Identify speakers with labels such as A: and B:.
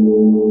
A: Música